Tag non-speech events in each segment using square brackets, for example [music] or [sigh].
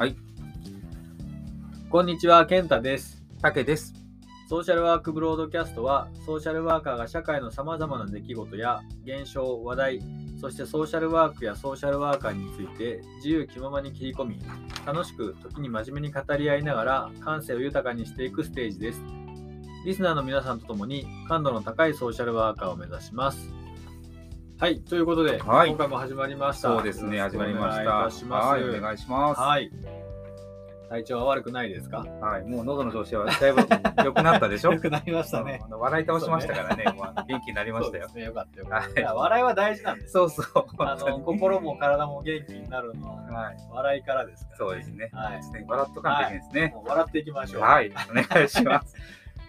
はい。こんにちは、健太です。たけです。ソーシャルワークブロードキャストは、ソーシャルワーカーが社会のさまざまな出来事や現象、話題、そしてソーシャルワークやソーシャルワーカーについて自由気ままに切り込み、楽しく時に真面目に語り合いながら感性を豊かにしていくステージです。リスナーの皆さんと共に感度の高いソーシャルワーカーを目指します。はい、ということで、はい今回も始まりました。そうですね、始まりました。します。はい、お願いします。はい。体調は悪くないですか？はい、もう喉の調子はだいぶ良くなったでしょ？[laughs] 良くなりましたね。笑い倒しましたからね、もう元気になりましたよね、よかったよかった。はい笑いは大事なんです。そうそう。あの心も体も元気になるのははい、笑いからですから、そうですね。はい笑っとかんといけないですね。笑っていきましょう。はい、お願いします。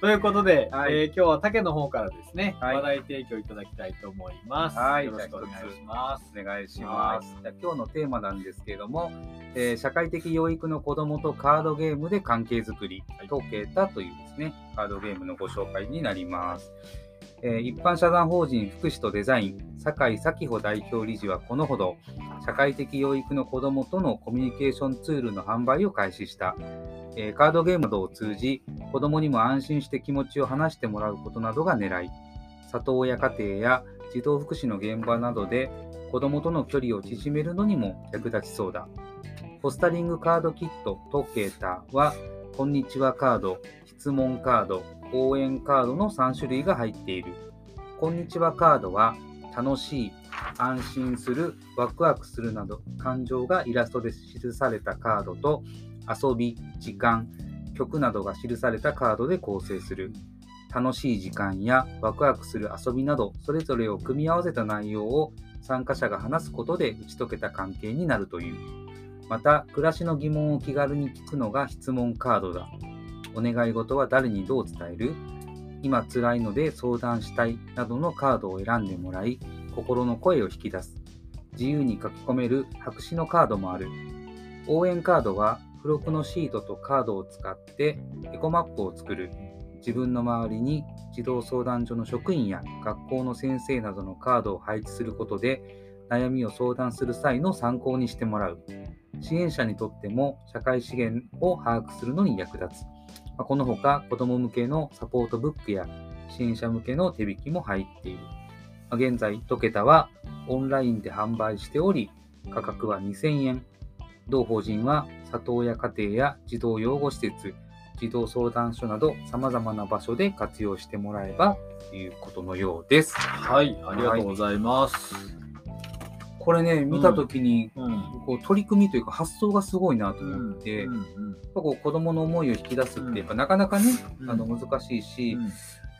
ということで、はいえー今日は竹の方からですね、はい話題提供いただきたいと思います。はいよろしくお願いします。お願いします。じゃあ今日のテーマなんですけれども、えー社会的養育の子どもとカードゲームで関係づくり、はいトケタというですね、カードゲームのご紹介になります。えー一般社団法人福祉とデザイン、酒井咲穂代表理事はこのほど、社会的養育の子どもとのコミュニケーションツールの販売を開始した。えカードゲームなどを通じ、子どもにも安心して気持ちを話してもらうことなどが狙い、里親家庭や児童福祉の現場などで子どもとの距離を縮めるのにも役立ちそうだ。ポスタリングカードキットトケータは、こんにちはカード、質問カード、応援カードの3種類が入っている。こんにちはカードは、楽しい、安心する、ワクワクするなど感情がイラストで記されたカードと、遊び、時間、曲などが記されたカードで構成する。楽しい時間やワクワクする遊びなどそれぞれを組み合わせた内容を参加者が話すことで打ち解けた関係になるという。また暮らしの疑問を気軽に聞くのが質問カードだ。お願い事は誰にどう伝える？今辛いので相談したいなどのカードを選んでもらい心の声を引き出す。自由に書き込める白紙のカードもある。応援カードは付録のシートとカードを使ってエコマップを作る。自分の周りに児童相談所の職員や学校の先生などのカードを配置することで悩みを相談する際の参考にしてもらう。支援者にとっても社会資源を把握するのに役立つ。まこのほか子ども向けのサポートブックや支援者向けの手引きも入っている。ま現在トケタはオンラインで販売しており価格は2000円。同法人は里親家庭や児童養護施設児童相談所など様々な場所で活用してもらえばということのようです。はい、ありがとうございます。これね、見たときに、うん。こう取り組みというか発想がすごいなと思って、うんやっうんぱこう子供の思いを引き出すっうんてやっぱなかなかね、うんあの難しいし、うんや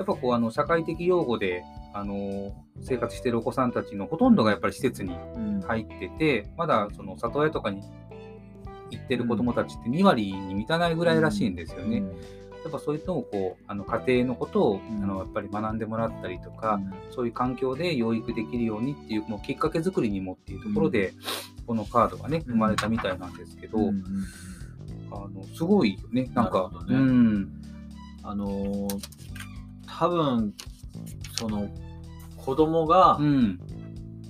っぱこうあの社会的養護であの生活しているお子さんたちのほとんどがやっぱり施設にうん入ってて、まだその里親とかに行ってる子供たちって2割に満たないぐらいらしいんですよね。やっぱそういうのをこうあの家庭のことを、ん。あのやっぱり学んでもらったりとか、うん。そういう環境で養育できるようにっていうもうきっかけ作りにもっていうところで、このカードがねうん。生まれたみたいなんですけど、あのすごいよね。なんかうん。あのー多分その子供がうん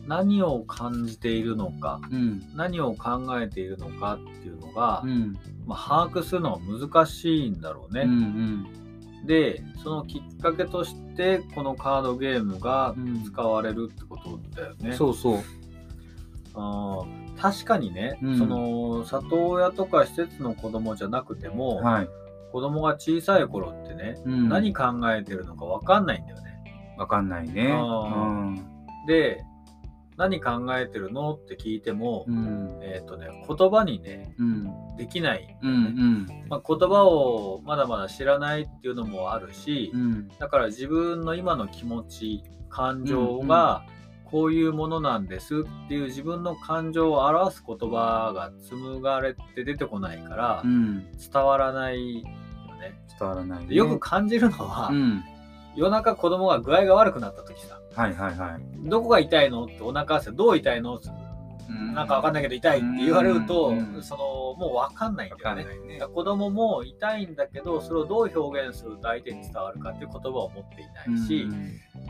何を感じているのか、うん。何を考えているのかっていうのが、うん。まあ、把握するのは難しいんだろうね。うんでそのきっかけとしてこのカードゲームがうん。使われるってことだよね。そうそう。あー確かにね、うん。その里親とか施設の子供じゃなくても、はい、子供が小さい頃ってね、うん、何考えてるのか分かんないんだよね。わかんないね。あで何考えてるの？って聞いても、うん。うんえっ、とね言葉にねうん。できない、うんうん。まあ、言葉をまだまだ知らないっていうのもあるし、うん。だから自分の今の気持ち感情がこういうものなんですっていう自分の感情を表す言葉が紡がれて出てこないからうん。伝わらないよね。伝わらない、ね、でよく感じるのは、うん。夜中子供が具合が悪くなった時さはいはいはい。どこが痛いの？ってお腹汗どう痛いの？ってなんかわかんないけど痛いって言われると、うん。そのもうわかんないんわだよね。ね。子供も痛いんだけどそれをどう表現すると相手に伝わるかっていう言葉を持っていないし、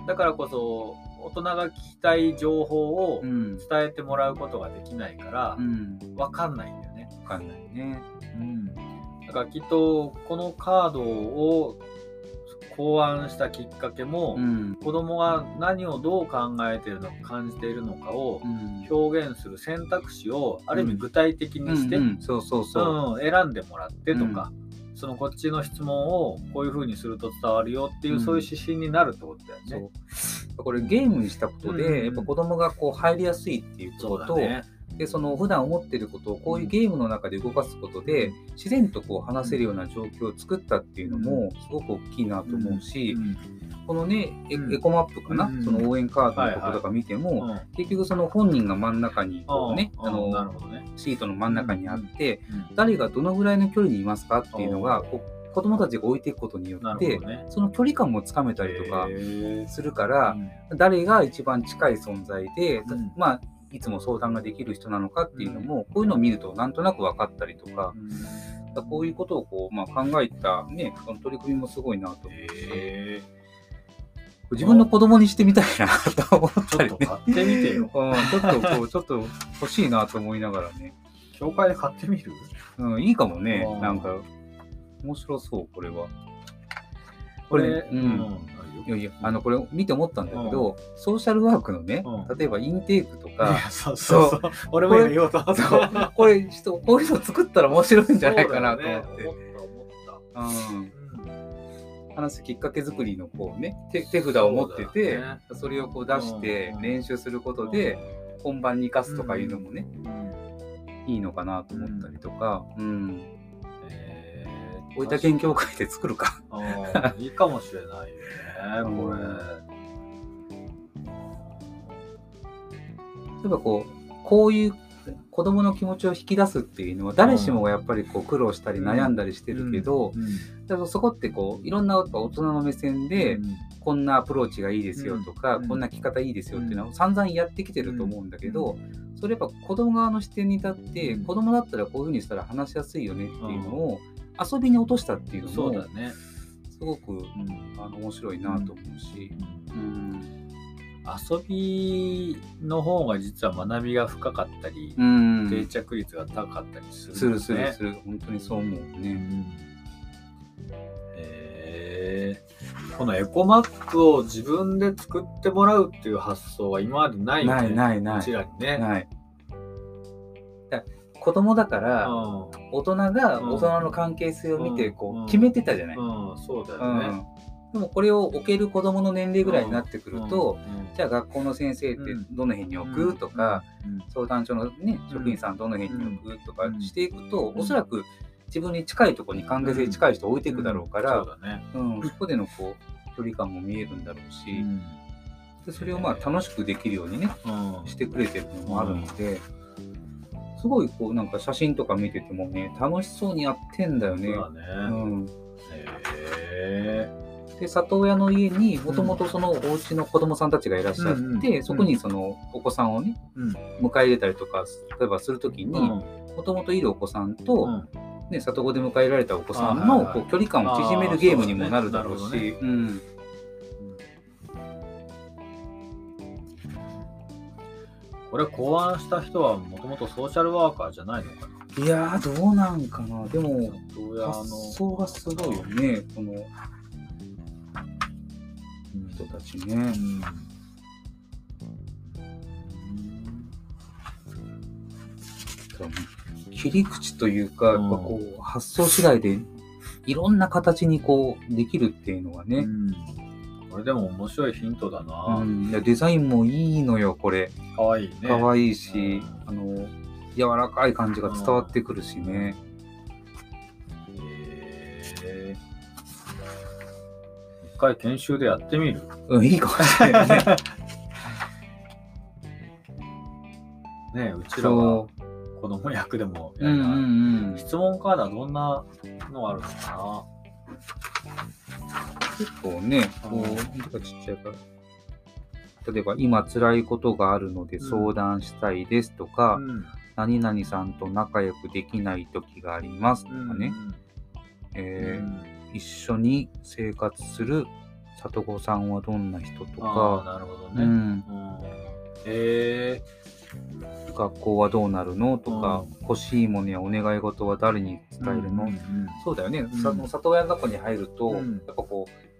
だからこそ大人が聞きたい情報をうん。伝えてもらうことができないからうん。わかんないんだよね。わかんないね。うん。だからきっと、このカードを考案したきっかけも、うん。子供が何をどう考えているのか感じているのかをうん。表現する選択肢をある意味具体的にして、選んでもらってとか、そのこっちの質問をこういうふうにすると伝わるよっていう、うん。そういう指針になるってことだよね。これゲームにしたことで、うんやっぱ子供がこう入りやすいっていうことと、だね。でその普段思ってることをこういうゲームの中で動かすことで、自然とこう話せるような状況を作ったっていうのもすごく大きいなと思うし、うん。このねエコマップかな、うん。その応援カードのとことか見ても、うん結局その本人が真ん中にこうね、うん。あの。シートの真ん中にあって、うん。誰がどのぐらいの距離にいますかっていうのがうん。こう子供たちが置いていくことによなって、ね。その距離感もつかめたりとかするから、うん。誰が一番近い存在で、うん。まあいつも相談ができる人なのかっていうのも、こういうのを見るとなんとなく分かったりとか、こういうことをこう、まあ、考えた、ね、その取り組みもすごいなと思うし、へ自分の子供にしてみたいなと思ったりね。ょっと買ってみてよ。[laughs] うん、ちょっとこう、ちょっと欲しいなと思いながらね。教会で買ってみる？うん、いいかもね。なんか、面白そう、これは。これ、これねうんいやいや、あの、これ見て思ったんだけど、ソーシャルワークのねう、ん。例えばインテークといか、やそうそうそう。俺も今言おうと。思った。そう。これ、人、こういうの作ったら面白いんじゃないかなと思って。そうん。話すきっかけ作りのこうね手手札を持っててそれをこう出してうん。練習することで本番に生かすとかいうのもね、いいのかなと思ったりとか、うん。えー大分県協会で作るか。いいかもしれないよね、これ。例えばこうこういう子供の気持ちを引き出すっていうのは誰しもがやっぱりこう苦労したり悩んだりしてるけど、だからそこってこういろんな大人の目線で、こんなアプローチがいいですよとか、うん。こんな聞き方いいですよっていうのは散々やってきてると思うんだけど、それやっぱ子供側の視点に立って、うん。子供だったらこういうふうにしたら話しやすいよねっていうのを遊びに落としたっていうのもそうだね。すごくあの面白いなと思うし、うん。遊びの方が実は学びが深かったり、うん。定着率が高かったりする、するするねする。本当にそう思うね。このエコマップを自分で作ってもらうっていう発想は今までないよね。ないないない。うちらにね。ない。だ子供だからう大人が大人の関係性を見てうん。こう決めてたじゃない？そうだうよね。ん。でもこれを置ける子供の年齢ぐらいになってくると、うん、じゃあ学校の先生ってどの辺に置く？とか、相談所の、ね、職員さんどの辺に置く？とかしていくと、うん。おそらく自分に近いところに関係性近い人を置いていくだろうから、そうん。そこでのこう距離感も見えるんだろうし、うん。でそれをまあ楽しくできるようにねうん。してくれてるのもあるので、すごいこうなんか写真とか見ててもね楽しそうにやってんだよね。そうだね。うん、へで里親の家にもともとそのお家の子供さんたちがいらっしゃって、うんうんそこにそのお子さんをねうん。迎え入れたりとか例えばするときに、うん。もともといるお子さんと、うん。ね、里子で迎えられたお子さんのこう距離感を縮めるゲームにもなるだろうし、うんこれ考案した人はもともとソーシャルワーカーじゃないのかな？いやーどうなんかな。でも発想がすごいよねこのうん。人たちね。うん。切り口というか、うん。やっぱこう発想次第でいろんな形にこうできるっていうのがね、うんこれでも面白いヒントだうな。ん。いやデザインもいいのよこれ。かわいいね。可愛いし、うん。あの柔らかい感じが伝わってくるしね、へー。一回研修でやってみる？うん、いいかもしれないね。[laughs] ねうちらはそ子供役でもう、うんうんうん、質問カードはどんなのがあるのか結構ねこううんなんかちっちゃいから。例えば今辛いことがあるので相談したいですとか、な。うん。何々さんと仲良くできない時がありますとかね、うんえーうん。一緒に生活する里子さんはどんな人とか、なるほどね。うん、学校はどうなるのとか、うん。欲しいものやお願い事は誰に伝えるの、そうだよね、ん。さ里親の中に入ると、うん。やっぱこう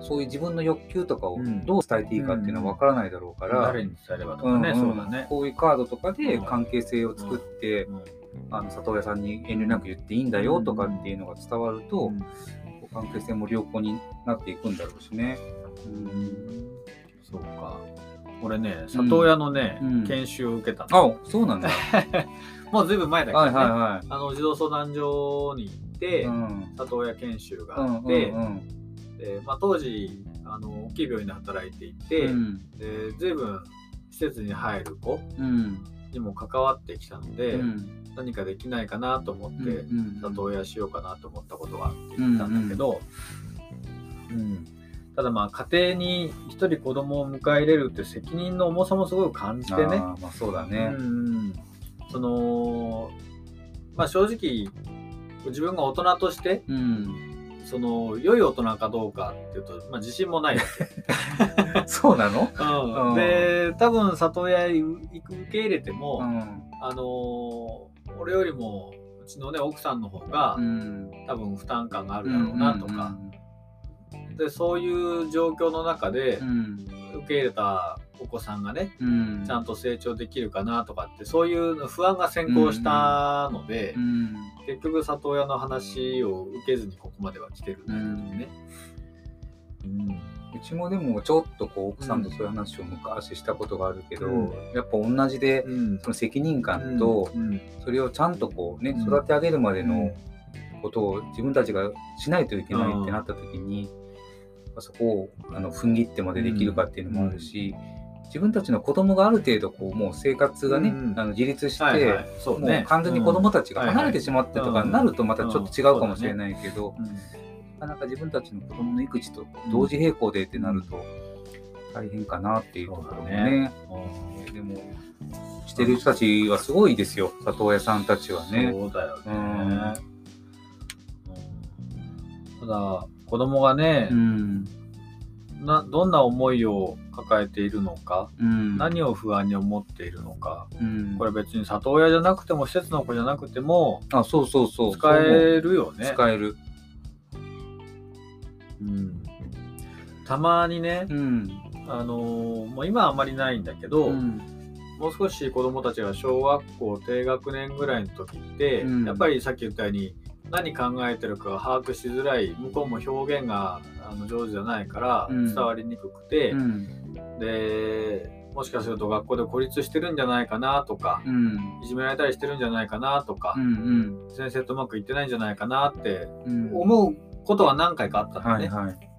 そういう自分の欲求とかをうんどう伝えていいかっていうのは分からないだろうから、誰に伝えればとかね。こういうカードとかでうん関係性を作って、うんあの里親さんに遠慮なく言っていいんだよとかっていうのが伝わると、関係性も良好になっていくんだろうしね。そうか。俺ね、里親のね、うん研修を受けたの。あそうなんだ。[laughs] もうずいぶん前だけど。あの児童相談所に行って、うん里親研修がうんうんあって、うんでまあ、当時あの大きい病院で働いていて、うんでずいぶん施設に入る子うんにも関わってきたので、うん何かできないかなと思って、うん里親しようかなと思ったことがあって言ったんだけど、うんただまあ家庭に一人子供を迎え入れるって責任の重さもすごい感じてね。まあそうだね。うんそのまあ正直自分が大人としてうん。その良い大人かどうかっていうと、まあ、自信もないわけ、[laughs] そうなの？うんうんで多分里親受け入れても、うん。あのー俺よりもうちのね奥さんの方が、うん。多分負担感があるだろうなとか、でそういう状況の中でうん。受け入れたお子さんがねうん。ちゃんと成長できるかなとかってそういう不安が先行したので、うん。結局里親の話を受けずにここまでは来てるんだけどね。うん。うちもでもちょっとこう奥さんとそういう話を昔したことがあるけど、うん。やっぱ同じでうん。その責任感とうん。それをちゃんとこうねうん。育て上げるまでうん。のことを自分たちがしないといけないってなった時に、そこをあの踏ん切ってまでできるかっていうのもあるし、自分たちの子供がある程度こうもう生活がね、うんあの自立して、はいはい。そうもねう完全に子供たちがうん。離れてしまってとかになるとまたちょっと違うかもしれないけど、うん。なかなか自分たちの子供の育児と同時並行でってなると大変かなっていうところもね。うんでもしてる人たちはすごいですよ。里親さんたちはね。そうだよね。うん。ただ子供がねう、んなどんな思いを抱えているのか、うん、何を不安に思っているのか、うん、これ別に里親じゃなくても施設の子じゃなくてもあそう。そうそう。使えるよね。使える。うん。たまにね、うん。あのーもう今はあんまりないんだけど、うん。もう少し子供たちが小学校低学年ぐらいの時って、うん。やっぱりさっき言ったように何考えてるかが把握しづらい向こうも表現があの上手じゃないからうん伝わりにくくて、うんでもしかすると学校で孤立してるんじゃないかなとか、うんいじめられたりしてるんじゃないかなとかう、ん先生とうまくいってないんじゃないかなってうん思うことは何回かあったのね。はいはい。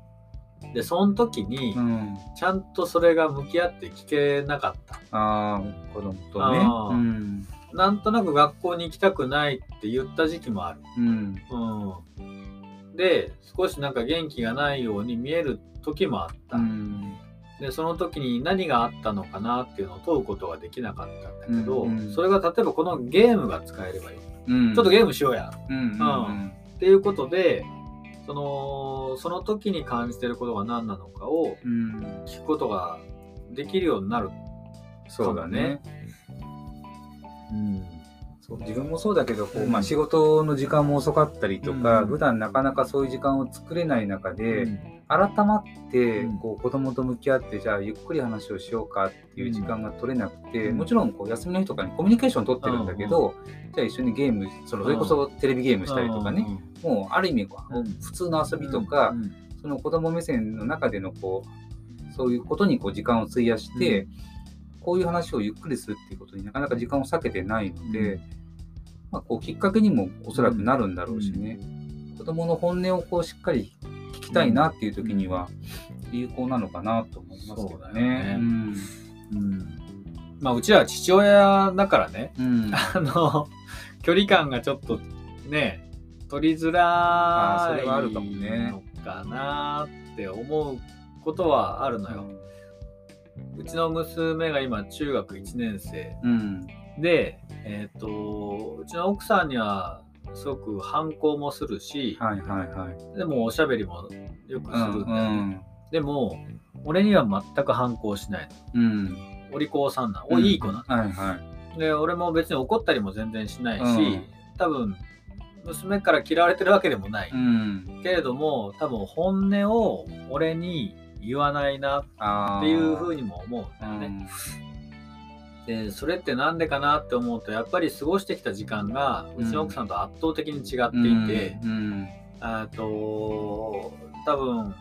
でその時に、うん、ちゃんとそれが向き合って聞けなかった。ああ子供とね。なんとなく学校に行きたくないって言った時期もある。うんうん、で少しなんか元気がないように見える時もあった。うんでその時に何があったのかなっていうのを問うことができなかったんだけど、うんうんそれが例えばこのゲームが使えればいい。うんちょっとゲームしようや。うんうんっていうことでそのその時に感じてることが何なのかをうん聞くことができるようになる。そうだね。うん。そう自分もそうだけどこう、うん。まあ、仕事の時間も遅かったりとか、うん。普段なかなかそういう時間を作れない中で、うん。改まってうん。こう子供と向き合ってじゃあゆっくり話をしようかっていう時間が取れなくて、うん。もちろんこう休みの日とかにコミュニケーション取ってるんだけど、じゃあ一緒にゲームそのそれこそテレビゲームしたりとかね、もうある意味普通の遊びとか、うんその子供目線の中でのこうそういうことにこう時間を費やして、こういう話をゆっくりするっていうことになかなか時間を割けてないので、うん。まあ、こうきっかけにもおそらくなるんだろうしね、子供の本音をこうしっかり聞きたいなっていう時には有効なのかなと思いますけどね。まあうちは父親だからね。うん。あの距離感がちょっとね取りづらいあーそれはあるかもねのかなって思うことはあるのよ。うちの娘が今中学1年生。うん。で、えっとうちの奥さんにはすごく反抗もするし、はいはいはい。でもおしゃべりもよくするんだよね、うん。でも俺には全く反抗しない。うん。のお利口さんな、おいい子なの、はいはい。で俺も別に怒ったりも全然しないし、うん。多分娘から嫌われてるわけでもない、うん。けれども多分本音を俺に言わないなっあていうふうににも思うんだよね。でそれってなんでかなって思うとやっぱり過ごしてきた時間がうちの奥さんと圧倒的に違っていて、うん。あと多分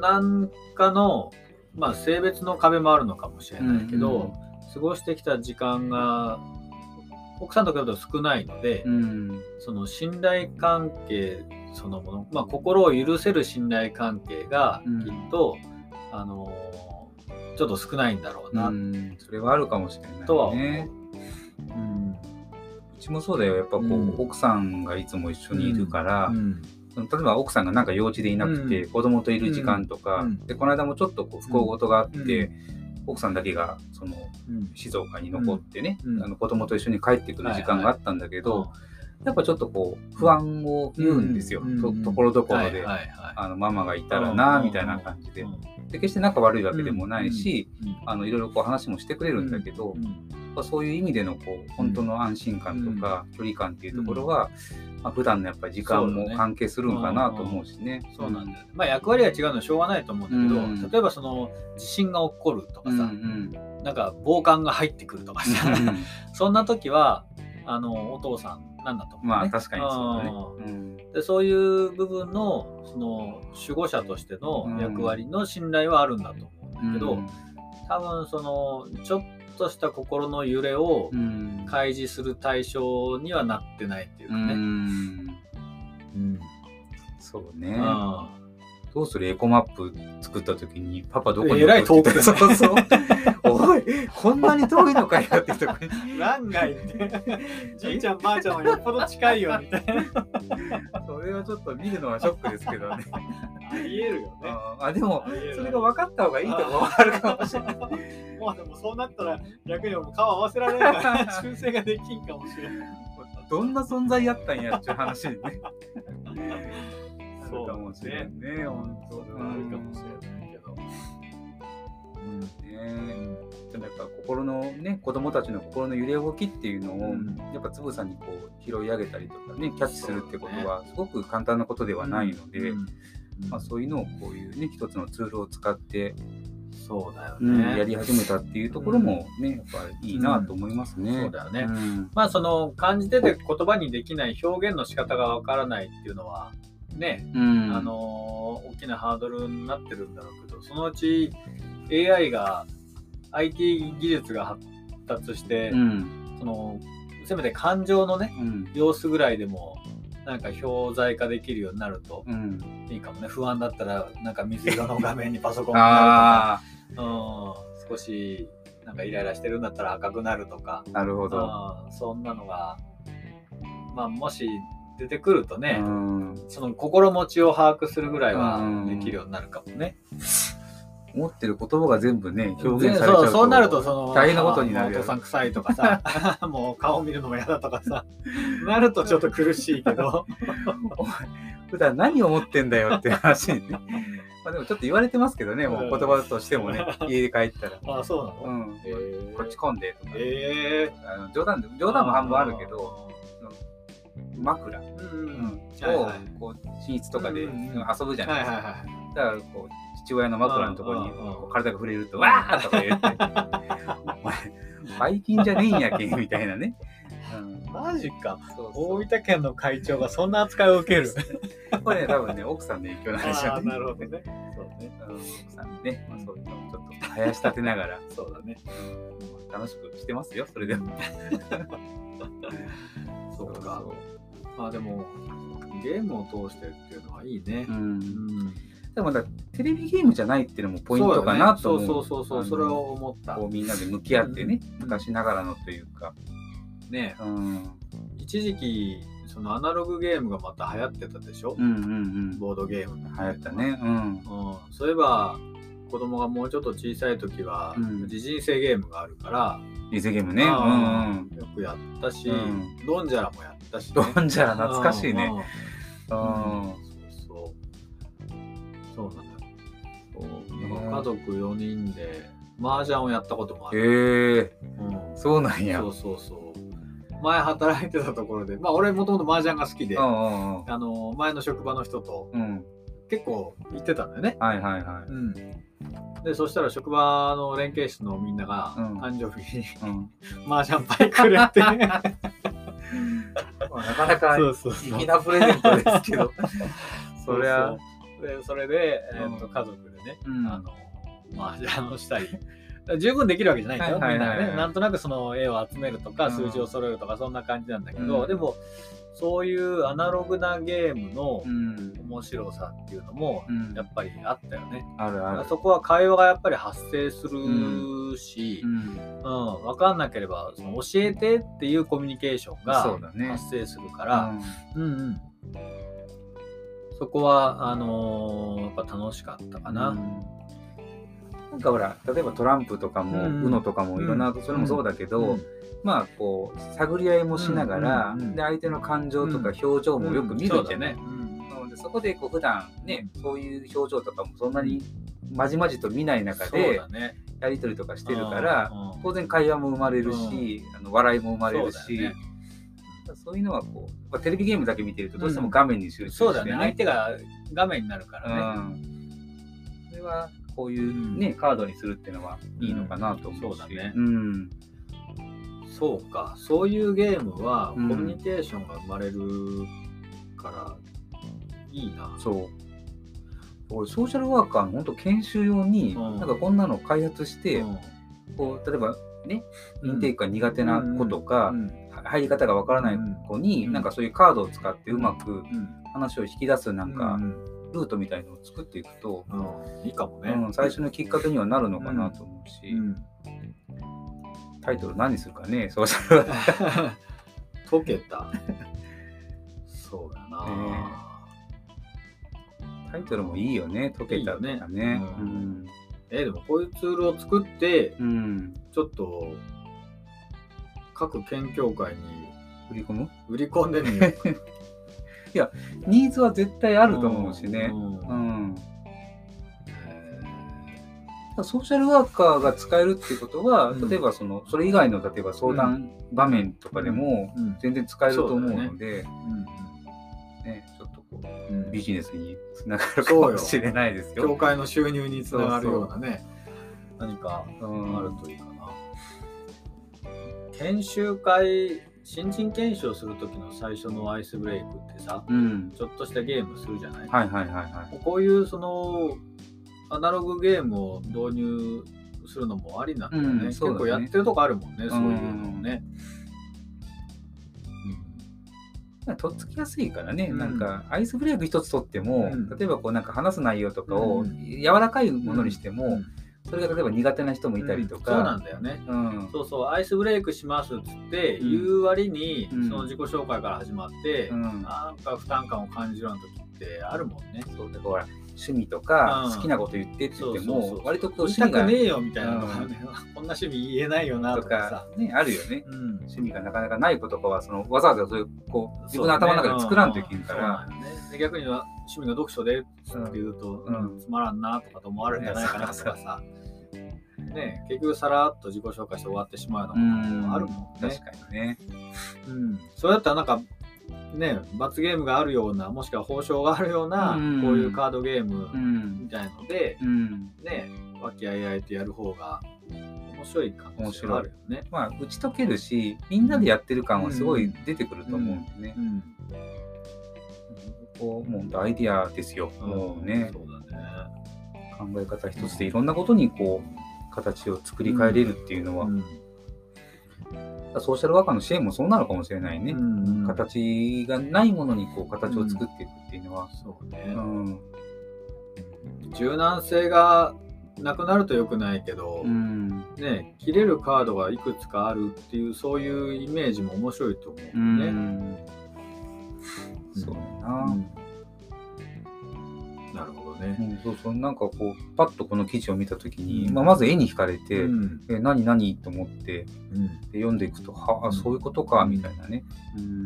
何かの、まあ、性別の壁もあるのかもしれないけど、過ごしてきた時間が奥さんと比べると少ないので、うん。その信頼関係そのもの、まあ、心を許せる信頼関係がうんきっと、あのちょっと少ないんだろうな、うん。それはあるかもしれない、ね。とは思うね。うんうちもそうだよ。やっぱこう、うん奥さんがいつも一緒にいるから、例えば奥さんがなんか用事でいなくて、子供といる時間とか、うんでこの間もちょっとこう不幸事があって、う奥さんだけがそのうん。静岡に残ってね、うん。あの子供と一緒に帰ってくる時間があったんだけど、うんやっぱちょっとこう不安を言うんですよ、うんうんとところどころで、はいはいはい。あのママがいたらな、うんみたいな感じで,、うん。で決して仲悪いわけでもないし、うんあのいろいろこう話もしてくれるんだけど、そういう意味でのこう本当の安心感とか距離感っていうところは、まあ、普段のやっぱり時間も関係するんかなと思うしね。そうなんだよね。まあ役割が違うのはしょうがないと思うんだけど、うん例えばその地震が起こるとかさ、うんうんなんか暴漢が入ってくるとかさ、[laughs] そんな時はあのお父さんなんだと思う、ね。まあ確かにそうだね。うんうんでそういう部分のその守護者としての役割の信頼はあるんだと思うんだけど、多分そのちょっとした心の揺れをうん開示する対象にはなってないっていううかね。んうんそうね。うんどうする？エコマップ作った時にパパどこにえらい遠くそうそう。[laughs] おい、こんなに遠いのかよってとこに。欄外ってじいちゃんばあちゃんはよっぽど近いよみたいなそれはちょっと見るのはショックですけどね。ありえるよねああ、でも、それが分かった方がいいところもあるかもしれない。[laughs] もうでもそうなったら逆にもう顔合わせられないから修正ができんかもしれない [laughs] どんな存在やったんやっていう話にね。あそうるかもしれん。ね、本当あるかもしれないけど、うん。ね。でもやっぱ心のね、子供たちの心の揺れ動きっていうのを、うん。やっぱつぶさにこう拾い上げたりとかね、キャッチするってことはすごく簡単なことではないので、うん。まあ、そういうのをこういうね、一つのツールを使って、そうだようん。ね、やり始めたっていうところもね、やっぱりいいなと思いますね。そうだよねうん。まあその感じてて言葉にできない表現の仕方がわからないっていうのはね、うん。あの大きなハードルになってるんだろうけどそのうち AI が IT 技術が発達して、うん。そのせめて感情のねうん。様子ぐらいでもなんか表在化できるようになるとうん。いいかもね。不安だったらなんか水色の画面にパソコンがあなるとか、[laughs] うん、少しなんかイライラしてるんだったら赤くなるとか、あ、なるほど。うん、そんなのが、まあ、もし出てくるとね、うん。その心持ちを把握するぐらいはうん。できるようになるかもね。思ってる言葉が全部ね、表現されちゃうとそうなるとその大変なことになるお父さん臭いとかさ [laughs] もう顔見るのも嫌だとかさなるとちょっと苦しいけど。[laughs] お前普段何を思ってんだよって話にね。[laughs] まあでもちょっと言われてますけどね、もう言葉としてもね、家で帰ったら。あそうなの、うん、こっち込んでとか、えあの冗談で冗談も半分あるけど、枕をこう寝室とかでうん遊ぶじゃないですか。だからこう父親の枕のところに体が触れると、わーとか言って、お前、バイキンじゃねえんやけんみたいなね。うん。マジか。大分県の会長がそんな扱いを受ける。[laughs] これね、多分ね、奥さんの影響なんでしょうね。なるほどね。そうね。うん。奥さんにね、まあ、そういうのをちょっと生やし立てながら、[laughs] そうだね。うん。楽しくしてますよ、それでも。[laughs] そうかまあでもゲームを通してっていうのはいいねう。んうんでもだテレビゲームじゃないっていうのもポイントかなと思う。そうそうそうそうそれを思ったこうみんなで向き合ってね、うん昔ながらのというか。ねうん。一時期そのアナログゲームがまた流行ってたでしょ、うんうんうん。ボードゲーム流行ったね。うん。うん、そういえば子供がもうちょっと小さい時は、うん自陣性ゲームがあるから、リゼゲームね。うんあよくやったし、うんドンジャラもやったし、ドンジャラ懐かしいね。うんうん。そうそうそうなんだよそうなんか家族4人で麻雀をやったこともある。へえうんそうなんや。そうそうそう。前働いてたところで、まあ俺もともと麻雀が好きで、うんうんうんあの前の職場の人とうん。結構行ってたんだよね。はいはいはうん。で、そしたら職場の連携室のみんながうん。誕生日にい。うん。[laughs] 麻雀パイくれて、まあなかなか [laughs] 粋なプレゼントですけど、[laughs] そりゃ、そうでそれで、えーとうん。家族でね、うん。あの麻雀をしたり。十分できるわけじゃないんだよ、みんなね。なんとなくその絵を集めるとか、うん。数字を揃えるとかそんな感じなんだけど、うん。でもそういうアナログなゲームのうん。面白さっていうのもうんやっぱりあったよね、あるある。そこは会話がやっぱり発生するしう、ん。うん分かんなければその教えてっていうコミュニケーションが発生するから、うんうん。そこは、あのーやっぱ楽しかったかな。うんなんかほら、例えばトランプとかも、うん。UNO とかもいろんな、それもそうだけど、まあこう、探り合いもしながら、で、相手の感情とかうん。表情もよく見るじゃない。そうだね。なのでそこでこう普段ね、そういう表情とかもそんなにまじまじと見ない中で。やり取りとかしてるから、当然会話も生まれるし、あの笑いも生まれるし、そういうのはこう、まあ、テレビゲームだけ見てるとどうしても画面に集中して、そうだね。相手が画面になるからね。うん、それはこういうね、カードにするっていうのはいいのかなと思うし、そうだね。うん。そうか。そういうゲームはコうん。ミュニケーションが生まれるから、いいな。そう。俺ソーシャルワーカーの本当研修用に、うん。なんかこんなの開発して、うん。こう例えばねうん。インテークが苦手な子とか、入り方がわからない子に、うん。なんかそういうカードを使ってうまくうん。話を引き出すなんかうんルートみたいのを作っていくと、うんいいかもね。うん、最初のきっかけにはなるのかなと思うし、うん。タイトル何するかねソーシャルワーカー溶けた。そうだな。ねタイトルもいいよね溶けたとかね。ううん。ん。えでもこういうツールを作ってうん。ちょっと各県協会に振り込む？売り込んでみよう。[laughs] ニーズは絶対あると思うしね。うんソーシャルワーカーが使えるっていうことは、うん。例えばそのそれ以外の例えば相談場面とかでもうん。全然使えると思うので、ーね。ちょっとこううん。うんビジネスにつながるかもしれないです協よ。会の収入につながるようなね何かう。んあるといいかな。研修会新人研修をする時の最初のアイスブレイクってさうん、ちょっとしたゲームするじゃない、はいはいはいはい。こういうそのアナログゲームを導入するのもありなんだよね。うん結構やってるとこあるもんね、そういうのもね。まあとっつきやすいからね、うん。なんかアイスブレイク一つとっても、うん。例えばこうなんか話す内容とかをうん。柔らかいものにしても、うんそれが例えば苦手な人もいたりとうんそうなか、んだよね。うん。そうそう、アイスブレイクしますっつってうん。言う割に、うん。その自己紹介から始まって、うん。なんか負担感を感じるような時ってあるもんね。そうだから趣味とかうん。好きなこと言ってって言っても割とこう趣味がくねえよみたいなのがね、こんな趣味言えないよなととか。ねあるよね。うん。趣味がなかなかない子とかはそのわざわざそういうこう自分の頭の中で作らんといけんから、ね。で逆には趣味が読書でって言うと、つまらんなとかと思われるんじゃないかなとかさ、ね、結局さらっと自己紹介して終わってしまうよううなことんもあるもんね。確かにね。うん、それだったらなんかね罰ゲームがあるようなもしくは報奨があるような、うんこういうカードゲームうんみたいので、うんね和気あいあいとやる方が面白い可能性があるよね。まあ打ち解けるしみんなでやってる感はすごい出てくると思うんでね。うんこうもうアイディアですよ。もうねそうだね。考え方一つでいろんなことにこう形を作り変えれるっていうのは、うん。ソーシャルワーカーの支援もそうなのかもしれないね。うん形がないものにこう形を作っていくっていうのは。そうね、うん。柔軟性がなくなると良くないけど、うん。ね切れるカードがいくつかあるっていうそういうイメージも面白いと思ううね。ん。そうだな、うん。なるほどね。うんそうそうなんかこうパッとこの記事を見た時に、うん。まあ、まず絵に惹かれて、うん。え何何？と思ってうん。で読んでいくとはあそういうことかみたいなね、うん。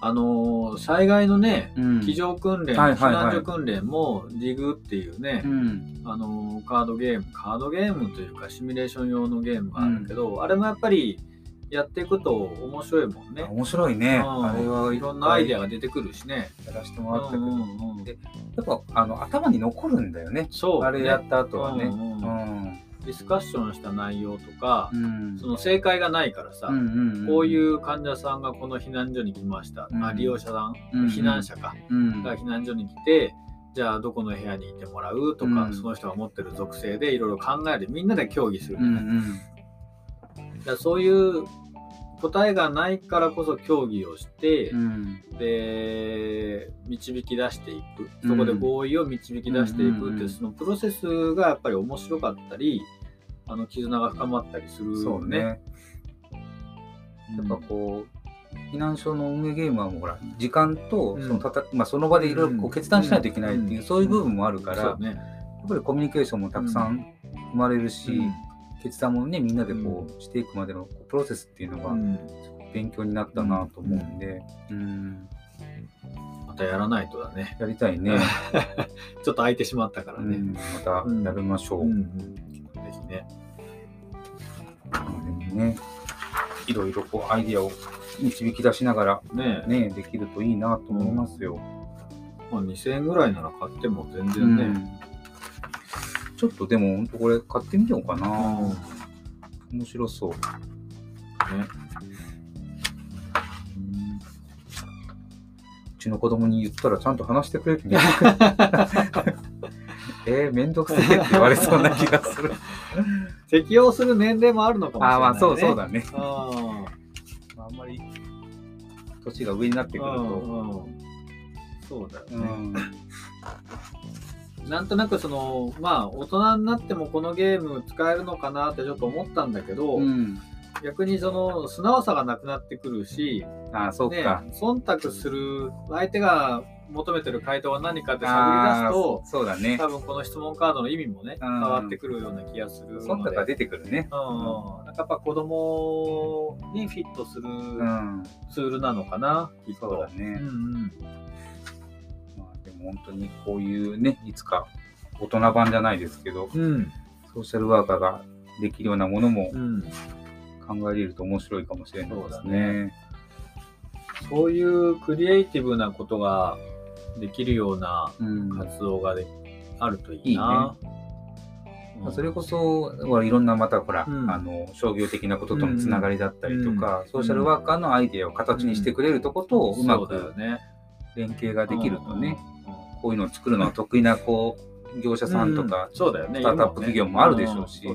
あのー災害のね、うん。机上訓練、避難所訓練も、ディグっていうね、うん。あのーカードゲーム、カードゲームというか、シミュレーション用のゲームがあるけど、あれもやっぱりやっていくと面白いもんね。面白いね。うん。あれはいろんなアイデアがが出てくるしね。やらせてもらったけど、うんうんうん。でやっぱあの頭に残るんだよね。そう、ね、あれやった後はね。ううんん。ディスカッションした内容とか、うん。その正解がないからさ、うんうんうんこういう患者さんがこの避難所に来ました、うん。まあ、利用者さん、うんうん。避難者か、うん。が避難所に来てじゃあどこの部屋にいてもらうとか、うん。その人が持ってる属性でいろいろ考えるみんなで協議する、うんうだかんらそういう答えがないからこそ協議をして、うん。で導き出していく。そこで合意を導き出していくっていう、そのプロセスがやっぱり面白かったりあの絆が深まったりするそうね。うんやっぱこう避難所の運営ゲームはもうほら時間とうん。そのたた、まあ、その場でいろいろ決断しないといけないっていう、うん。そういう部分もあるから、ね、やっぱりコミュニケーションもたくさん生まれるし、うん決断もねみんなでこうしていくまでのプロセスっていうのがうん。勉強になったなと思うんで、うん。またやらないとだね。やりたいね、[laughs] ちょっと空いてしまったからね、うん。またやりましょう。うん。うん。ぜひね。でもねいろいろこうアイディアを導き出しながらねねできるといいなと思いますよ。まあ、2000円ぐらいなら買っても全然ね、うんちょっとでも本当これ買ってみようかな。うん面白そう。ねうちの子供に言ったらちゃんと話してくれるんじゃないえー、めんどくせえって言われそうな気がする。[laughs] 適用する年齢もあるのかもしれない、ね、ああ、まあそうそうだね。うんあんまり年が上になってくると。そうだよね、うんなんとなくそのまあ大人になってもこのゲーム使えるのかなってちょっと思ったんだけど、うん。逆にその素直さがなくなってくるし、ああ、そうね、か。忖度する相手が求めてる回答は何かって探り出すとそうだね。多分この質問カードの意味もねうん変わってくるような気がする忖度が出てくるね。うん、なんかやっぱ子供にフィットするうん。ツールなのかな、きっと。そうだね。うんうん本当にこういうね、いつか大人版じゃないですけど、うん。ソーシャルワーカーができるようなものもうん、考えれると面白いかもしれないですそうだね。そういうクリエイティブなことができるようなうん。活動がであるといいな。まあそれこそ、いろんなまたほら、うん。あの商業的なこととのつながりだったりとか、うん。ソーシャルワーカーのアイデアを形にしてくれるとことをうまくね。連携ができるとね、うん。こういうのを作るのが得意なこう業者さんとかう、そうだよね。スタートアップ企業もあるでしょうし、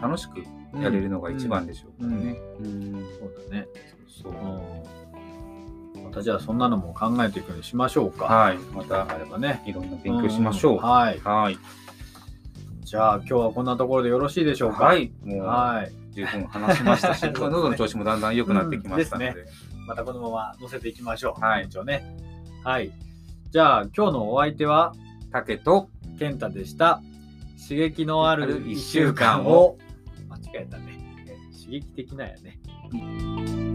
楽しくやれるのが一番でしょうからね。うんそうだね。そううん。またじゃあそんなのも考えていくようにしましょうか。はい、またあればね。いろんな勉強しましょう。んはい。はい、じゃあ今日はこんなところでよろしいでしょうか？。はいい、もうはい。十分話しましたし、[laughs] 喉の調子もだんだん良くなってきましたので、うんでまたこのまま載せていきましょう。はい一応ね。はい。じゃあ今日のお相手は竹と健太でした。刺激のある1週間を間違えたね。刺激的なんやね。